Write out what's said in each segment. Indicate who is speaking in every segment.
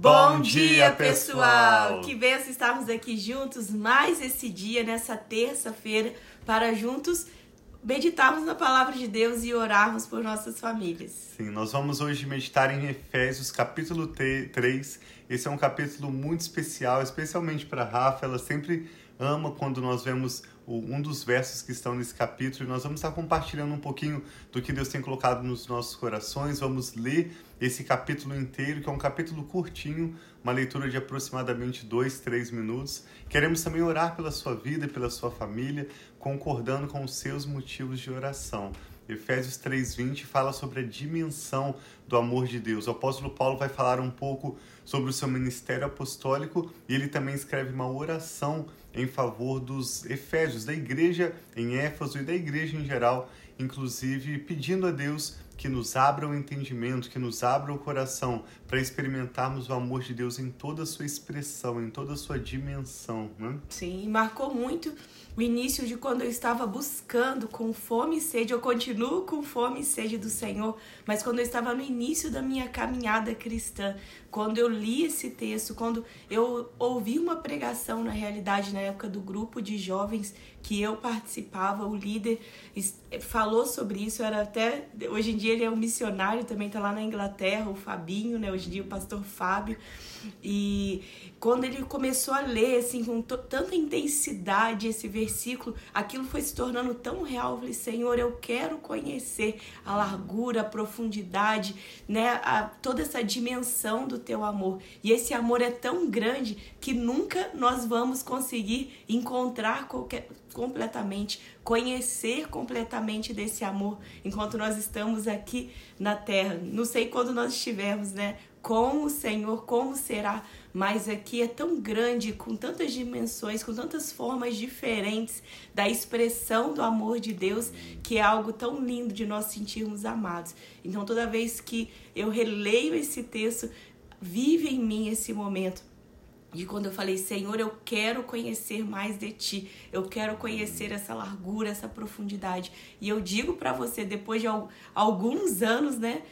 Speaker 1: Bom dia, pessoal! Que benção estarmos aqui juntos mais esse dia, nessa terça-feira, para juntos meditarmos na palavra de Deus e orarmos por nossas famílias.
Speaker 2: Sim, nós vamos hoje meditar em Efésios, capítulo 3. Esse é um capítulo muito especial, especialmente para Rafa. Ela sempre ama quando nós vemos um dos versos que estão nesse capítulo e nós vamos estar compartilhando um pouquinho do que Deus tem colocado nos nossos corações. Vamos ler esse capítulo inteiro, que é um capítulo curtinho, uma leitura de aproximadamente dois, três minutos. Queremos também orar pela sua vida e pela sua família, concordando com os seus motivos de oração. Efésios 3:20 fala sobre a dimensão do amor de Deus. O apóstolo Paulo vai falar um pouco sobre o seu ministério apostólico e ele também escreve uma oração em favor dos Efésios, da igreja em Éfeso e da igreja em geral, inclusive pedindo a Deus que nos abra o entendimento, que nos abra o coração para experimentarmos o amor de Deus em toda a sua expressão, em toda a sua dimensão. Né?
Speaker 1: Sim, marcou muito o início de quando eu estava buscando com fome e sede. Eu continuo com fome e sede do Senhor, mas quando eu estava no início da minha caminhada cristã, quando eu li esse texto, quando eu ouvi uma pregação na realidade na época do grupo de jovens que eu participava, o líder falou sobre isso, era até hoje em dia ele é um missionário, também está lá na Inglaterra, o Fabinho, né? Hoje em dia o pastor Fábio. E quando ele começou a ler assim com tanta intensidade esse versículo, aquilo foi se tornando tão real. Eu falei, Senhor, eu quero conhecer a largura, a profundidade, né, a, toda essa dimensão do teu amor. E esse amor é tão grande que nunca nós vamos conseguir encontrar qualquer, completamente, conhecer completamente desse amor enquanto nós estamos aqui na terra. Não sei quando nós estivermos, né, com o Senhor, como será, mas aqui é tão grande, com tantas dimensões, com tantas formas diferentes da expressão do amor de Deus, que é algo tão lindo de nós sentirmos amados. Então, toda vez que eu releio esse texto, vive em mim esse momento de quando eu falei, Senhor, eu quero conhecer mais de ti, eu quero conhecer essa largura, essa profundidade. E eu digo para você, depois de alguns anos, né,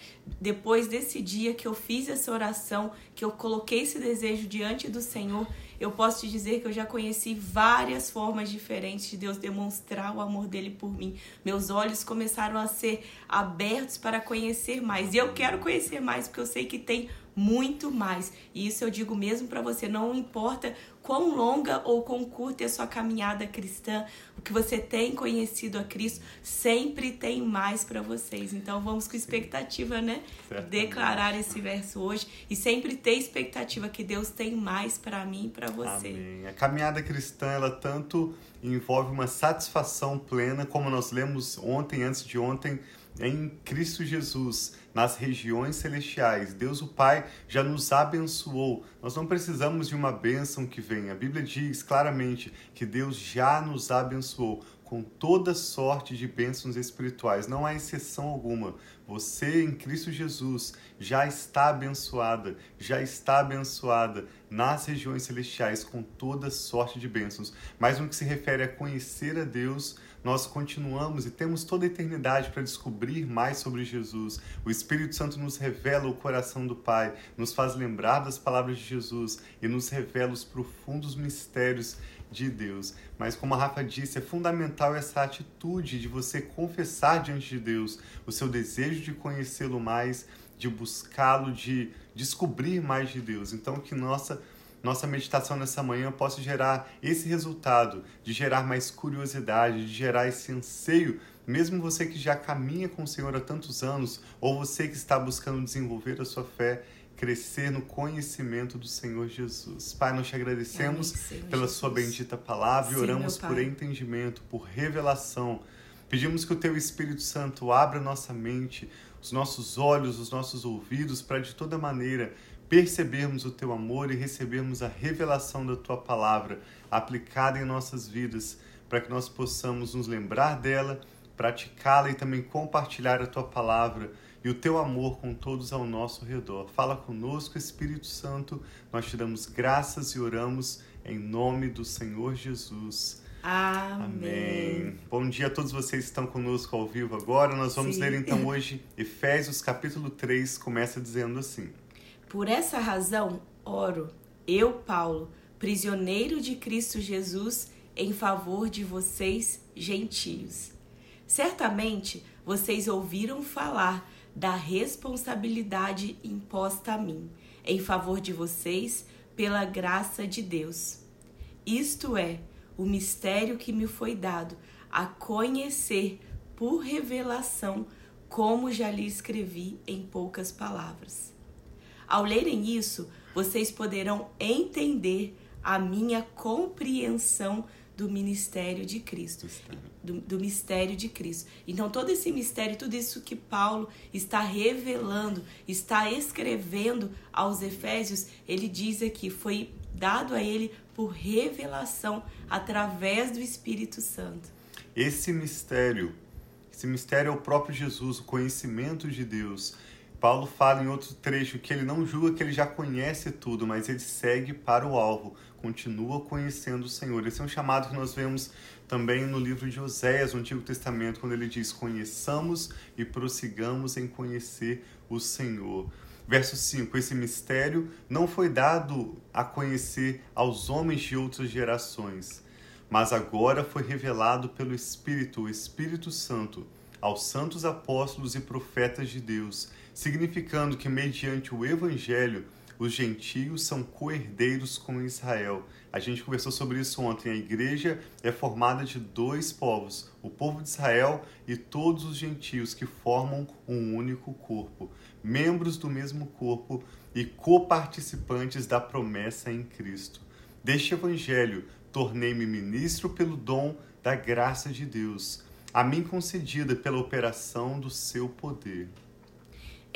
Speaker 1: depois desse dia que eu fiz essa oração, que eu coloquei esse desejo diante do Senhor, eu posso te dizer que eu já conheci várias formas diferentes de Deus demonstrar o amor dele por mim. Meus olhos começaram a ser abertos para conhecer mais. E eu quero conhecer mais porque eu sei que tem muito mais. E isso eu digo mesmo para você, não importa quão longa ou quão curta é a sua caminhada cristã, o que você tem conhecido a Cristo, sempre tem mais para vocês. Então vamos com expectativa, né? Declarar esse verso hoje e sempre ter expectativa que Deus tem mais para mim e para você.
Speaker 2: Amém. A caminhada cristã, ela tanto envolve uma satisfação plena, como nós lemos ontem, antes de ontem, em Cristo Jesus, nas regiões celestiais. Deus o Pai já nos abençoou. Nós não precisamos de uma bênção que venha. A Bíblia diz claramente que Deus já nos abençoou com toda sorte de bênçãos espirituais. Não há exceção alguma. Você em Cristo Jesus já está abençoada, já está abençoada nas regiões celestiais com toda sorte de bênçãos. Mas no que se refere a conhecer a Deus, nós continuamos e temos toda a eternidade para descobrir mais sobre Jesus. O Espírito Santo nos revela o coração do Pai, nos faz lembrar das palavras de Jesus e nos revela os profundos mistérios de Deus. Mas como a Rafa disse, é fundamental essa atitude de você confessar diante de Deus o seu desejo de conhecê-lo mais, de buscá-lo, de descobrir mais de Deus. Então que nossa nossa meditação nessa manhã possa gerar esse resultado, de gerar mais curiosidade, de gerar esse anseio, mesmo você que já caminha com o Senhor há tantos anos, ou você que está buscando desenvolver a sua fé, crescer no conhecimento do Senhor Jesus. Pai, nós te agradecemos Amém, pela Jesus. sua bendita palavra Sim, e oramos por entendimento, por revelação. Pedimos que o teu Espírito Santo abra nossa mente, os nossos olhos, os nossos ouvidos, para de toda maneira percebermos o teu amor e recebermos a revelação da tua palavra aplicada em nossas vidas, para que nós possamos nos lembrar dela, praticá-la e também compartilhar a tua palavra e o teu amor com todos ao nosso redor. Fala conosco, Espírito Santo, nós te damos graças e oramos em nome do Senhor Jesus.
Speaker 1: Amém.
Speaker 2: Amém. Bom dia a todos vocês que estão conosco ao vivo agora. Nós vamos Sim. ler então hoje Efésios capítulo 3, começa dizendo assim:
Speaker 1: por essa razão, oro, eu, Paulo, prisioneiro de Cristo Jesus, em favor de vocês, gentios. Certamente vocês ouviram falar da responsabilidade imposta a mim, em favor de vocês, pela graça de Deus. Isto é, o mistério que me foi dado a conhecer por revelação, como já lhe escrevi em poucas palavras. Ao lerem isso, vocês poderão entender a minha compreensão do ministério de Cristo, do, do, mistério de Cristo. Então, todo esse mistério, tudo isso que Paulo está revelando, está escrevendo aos Efésios, ele diz aqui, foi dado a ele por revelação através do Espírito Santo.
Speaker 2: Esse mistério, esse mistério é o próprio Jesus, o conhecimento de Deus. Paulo fala em outro trecho que ele não julga que ele já conhece tudo, mas ele segue para o alvo, continua conhecendo o Senhor. Esse é um chamado que nós vemos também no livro de Oséias, no Antigo Testamento, quando ele diz: Conheçamos e prossigamos em conhecer o Senhor. Verso 5: Esse mistério não foi dado a conhecer aos homens de outras gerações, mas agora foi revelado pelo Espírito, o Espírito Santo, aos santos apóstolos e profetas de Deus, significando que, mediante o Evangelho, os gentios são coerdeiros com Israel. A gente conversou sobre isso ontem. A igreja é formada de dois povos, o povo de Israel e todos os gentios que formam um único corpo, membros do mesmo corpo e coparticipantes da promessa em Cristo. Deste evangelho, tornei-me ministro pelo dom da graça de Deus, a mim concedida pela operação do seu poder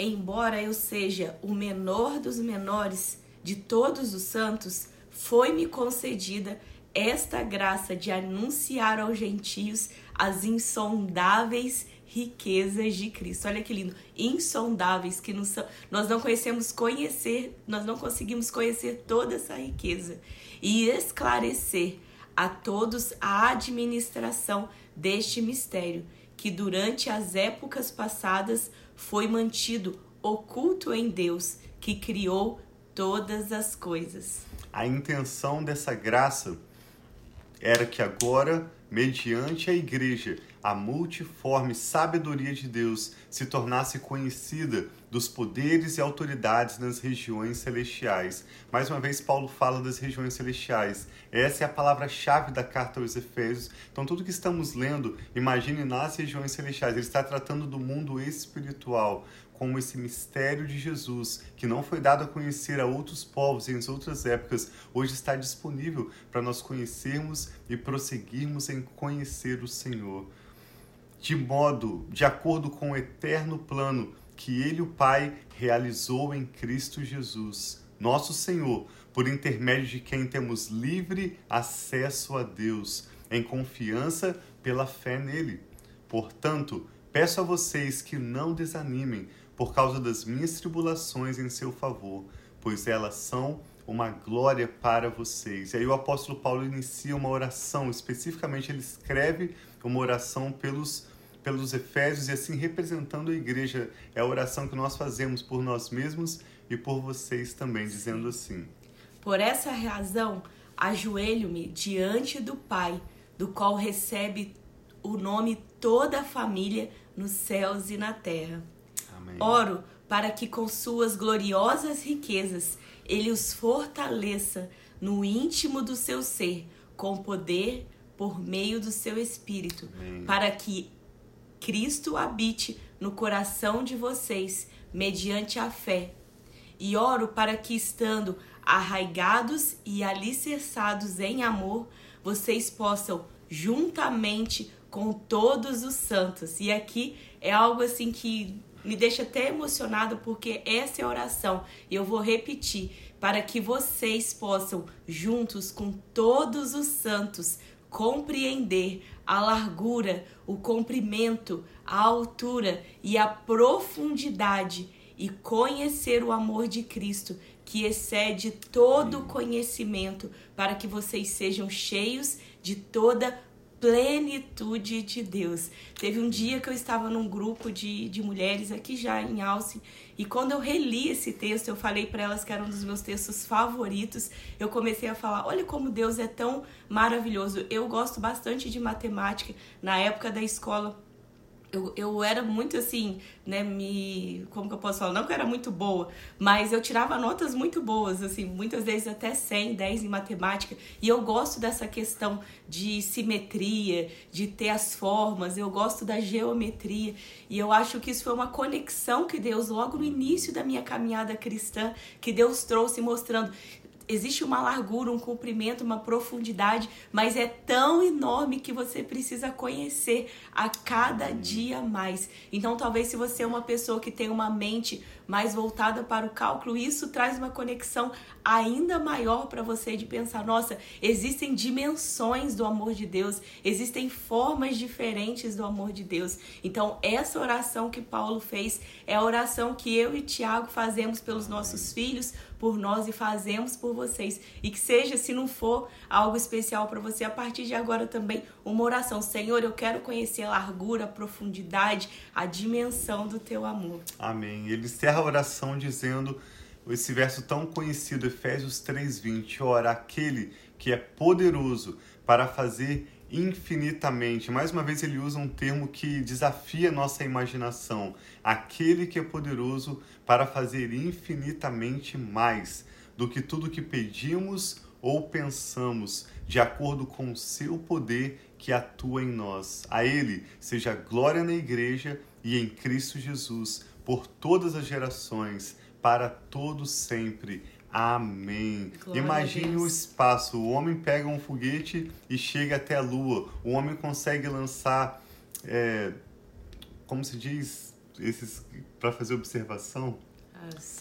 Speaker 1: embora eu seja o menor dos menores de todos os santos, foi-me concedida esta graça de anunciar aos gentios as insondáveis riquezas de Cristo. Olha que lindo, insondáveis que nós não conhecemos conhecer, nós não conseguimos conhecer toda essa riqueza e esclarecer a todos a administração deste mistério que durante as épocas passadas foi mantido oculto em Deus, que criou todas as coisas.
Speaker 2: A intenção dessa graça era que agora, mediante a igreja, a multiforme sabedoria de Deus se tornasse conhecida dos poderes e autoridades nas regiões celestiais. Mais uma vez, Paulo fala das regiões celestiais. Essa é a palavra-chave da carta aos Efésios. Então, tudo que estamos lendo, imagine nas regiões celestiais. Ele está tratando do mundo espiritual, como esse mistério de Jesus, que não foi dado a conhecer a outros povos em outras épocas, hoje está disponível para nós conhecermos e prosseguirmos em conhecer o Senhor de modo, de acordo com o eterno plano que Ele, o Pai, realizou em Cristo Jesus, nosso Senhor, por intermédio de quem temos livre acesso a Deus, em confiança pela fé nele. Portanto, peço a vocês que não desanimem por causa das minhas tribulações em seu favor, pois elas são uma glória para vocês. E aí o apóstolo Paulo inicia uma oração, especificamente ele escreve uma oração pelos pelos Efésios e assim representando a igreja. É a oração que nós fazemos por nós mesmos e por vocês também, dizendo assim:
Speaker 1: Por essa razão, ajoelho-me diante do Pai, do qual recebe o nome toda a família nos céus e na terra. Amém. Oro para que com suas gloriosas riquezas ele os fortaleça no íntimo do seu ser, com poder por meio do seu espírito, Amém. para que Cristo habite no coração de vocês mediante a fé. E oro para que, estando arraigados e alicerçados em amor, vocês possam, juntamente com todos os santos. E aqui é algo assim que me deixa até emocionado porque essa é a oração. E eu vou repetir para que vocês possam, juntos com todos os santos, compreender a largura, o comprimento, a altura e a profundidade e conhecer o amor de Cristo que excede todo conhecimento, para que vocês sejam cheios de toda plenitude de Deus. Teve um dia que eu estava num grupo de, de mulheres aqui já em Alce e quando eu reli esse texto, eu falei para elas que era um dos meus textos favoritos. Eu comecei a falar: olha como Deus é tão maravilhoso. Eu gosto bastante de matemática. Na época da escola, eu, eu era muito assim, né, me... Como que eu posso falar? Não que eu era muito boa, mas eu tirava notas muito boas, assim, muitas vezes até 100, 10 em matemática. E eu gosto dessa questão de simetria, de ter as formas, eu gosto da geometria. E eu acho que isso foi uma conexão que Deus, logo no início da minha caminhada cristã, que Deus trouxe mostrando existe uma largura, um comprimento, uma profundidade, mas é tão enorme que você precisa conhecer a cada dia mais. Então, talvez se você é uma pessoa que tem uma mente mais voltada para o cálculo, isso traz uma conexão ainda maior para você de pensar, nossa, existem dimensões do amor de Deus, existem formas diferentes do amor de Deus. Então, essa oração que Paulo fez é a oração que eu e Tiago fazemos pelos nossos filhos, por nós e fazemos por vocês. E que seja, se não for algo especial para você, a partir de agora também uma oração. Senhor, eu quero conhecer a largura, a profundidade, a dimensão do teu amor.
Speaker 2: Amém. Ele encerra a oração dizendo esse verso tão conhecido, Efésios 3:20, ora aquele que é poderoso para fazer infinitamente. Mais uma vez ele usa um termo que desafia nossa imaginação. Aquele que é poderoso para fazer infinitamente mais do que tudo que pedimos ou pensamos, de acordo com o seu poder que atua em nós. A ele seja glória na igreja e em Cristo Jesus por todas as gerações, para todos sempre. Amém. Glória Imagine o espaço. O homem pega um foguete e chega até a Lua. O homem consegue lançar, é, como se diz, esses para fazer observação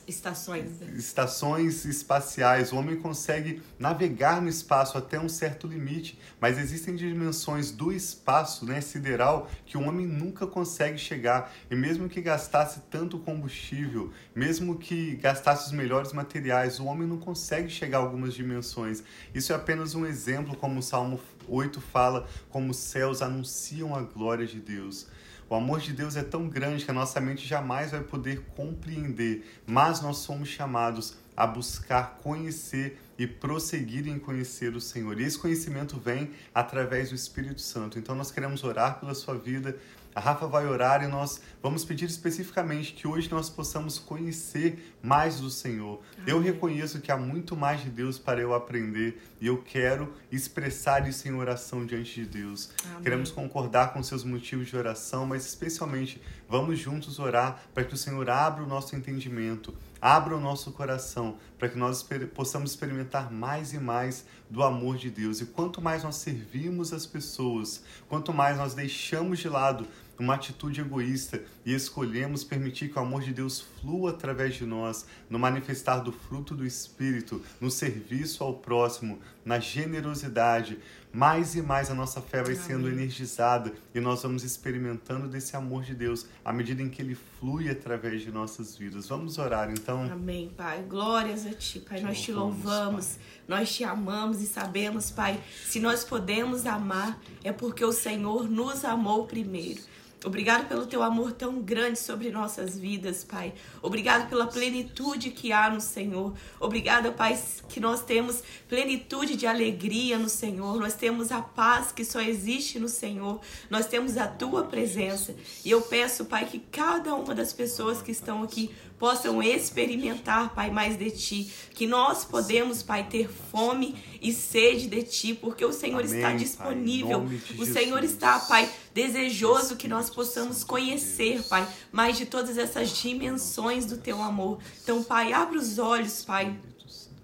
Speaker 1: estações. Né?
Speaker 2: Estações espaciais. O homem consegue navegar no espaço até um certo limite, mas existem dimensões do espaço né, sideral que o homem nunca consegue chegar. E mesmo que gastasse tanto combustível, mesmo que gastasse os melhores materiais, o homem não consegue chegar a algumas dimensões. Isso é apenas um exemplo, como o Salmo 8 fala, como os céus anunciam a glória de Deus. O amor de Deus é tão grande que a nossa mente jamais vai poder compreender, mas nós somos chamados a buscar conhecer e prosseguir em conhecer o Senhor. E esse conhecimento vem através do Espírito Santo. Então nós queremos orar pela sua vida, a Rafa vai orar e nós vamos pedir especificamente que hoje nós possamos conhecer mais do Senhor. Eu reconheço que há muito mais de Deus para eu aprender e eu quero expressar isso em oração diante de Deus. Amém. Queremos concordar com seus motivos de oração, mas especialmente vamos juntos orar para que o Senhor abra o nosso entendimento, abra o nosso coração, para que nós possamos experimentar mais e mais do amor de Deus. E quanto mais nós servimos as pessoas, quanto mais nós deixamos de lado uma atitude egoísta e escolhemos permitir que o amor de Deus flua através de nós, no manifestar do fruto do Espírito, no serviço ao próximo, na generosidade, mais e mais a nossa fé vai Amém. sendo energizada e nós vamos experimentando desse amor de Deus à medida em que ele flui através de nossas vidas. Vamos orar então.
Speaker 1: Amém, Pai. Glórias a Ti, Pai. Te nós te louvamos, pai. nós te amamos e sabemos, Pai, se nós podemos amar é porque o Senhor nos amou primeiro. Obrigado pelo teu amor tão grande sobre nossas vidas, Pai. Obrigado pela plenitude que há no Senhor. Obrigada, Pai, que nós temos plenitude de alegria no Senhor. Nós temos a paz que só existe no Senhor. Nós temos a tua presença. E eu peço, Pai, que cada uma das pessoas que estão aqui possam experimentar, Pai, mais de Ti. Que nós podemos, Pai, ter fome e sede de Ti, porque o Senhor Amém, está disponível. Pai, o Senhor está, Pai, desejoso que nós possamos conhecer, Pai, mais de todas essas dimensões do Teu amor. Então, Pai, abre os olhos, Pai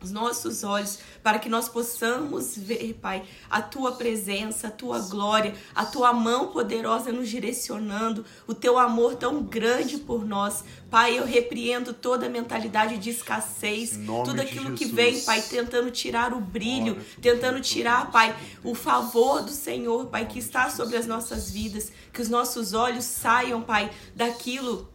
Speaker 1: os nossos olhos, para que nós possamos ver, Pai, a tua presença, a tua glória, a tua mão poderosa nos direcionando, o teu amor tão grande por nós. Pai, eu repreendo toda a mentalidade de escassez, tudo aquilo que vem, Pai, tentando tirar o brilho, tentando tirar, Pai, o favor do Senhor, Pai, que está sobre as nossas vidas, que os nossos olhos saiam, Pai, daquilo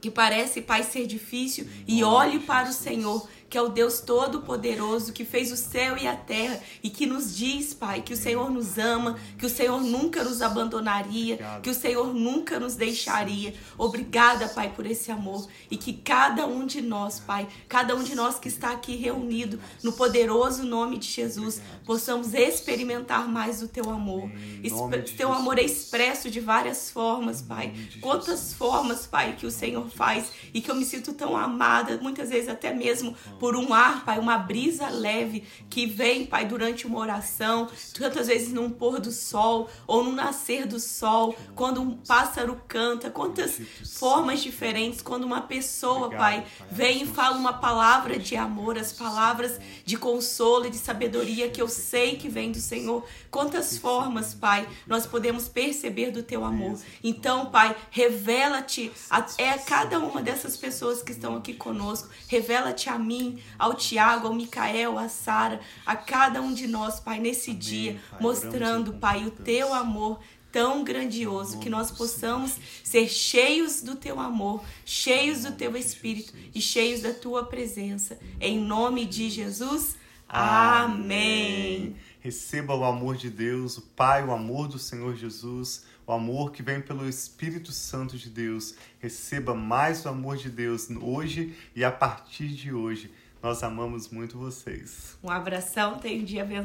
Speaker 1: que parece, Pai, ser difícil e olhe para o Senhor que é o Deus Todo-Poderoso, que fez o céu e a terra e que nos diz, Pai, que o Senhor nos ama, que o Senhor nunca nos abandonaria, que o Senhor nunca nos deixaria. Obrigada, Pai, por esse amor e que cada um de nós, Pai, cada um de nós que está aqui reunido no poderoso nome de Jesus, possamos experimentar mais o teu amor. Teu amor é expresso de várias formas, Pai. Quantas formas, Pai, que o Senhor faz e que eu me sinto tão amada, muitas vezes até mesmo por um ar, Pai, uma brisa leve que vem, Pai, durante uma oração, tantas vezes num pôr do sol ou no nascer do sol, quando um pássaro canta, quantas formas diferentes, quando uma pessoa, Pai, vem e fala uma palavra de amor, as palavras de consolo e de sabedoria que eu sei que vem do Senhor. Quantas formas, Pai, nós podemos perceber do teu amor. Então, Pai, revela-te a, é a cada uma dessas pessoas que estão aqui conosco. Revela-te a mim, ao Tiago, ao Micael, a Sara, a cada um de nós, Pai, nesse Amém, dia, pai, mostrando, Pai, o teu amor tão grandioso, que nós possamos ser cheios do teu amor, cheios do teu espírito e cheios da tua presença. Em nome de Jesus. Amém.
Speaker 2: Receba o amor de Deus, o Pai, o amor do Senhor Jesus, o amor que vem pelo Espírito Santo de Deus. Receba mais o amor de Deus hoje e a partir de hoje. Nós amamos muito vocês.
Speaker 1: Um abração, um dia abençoado.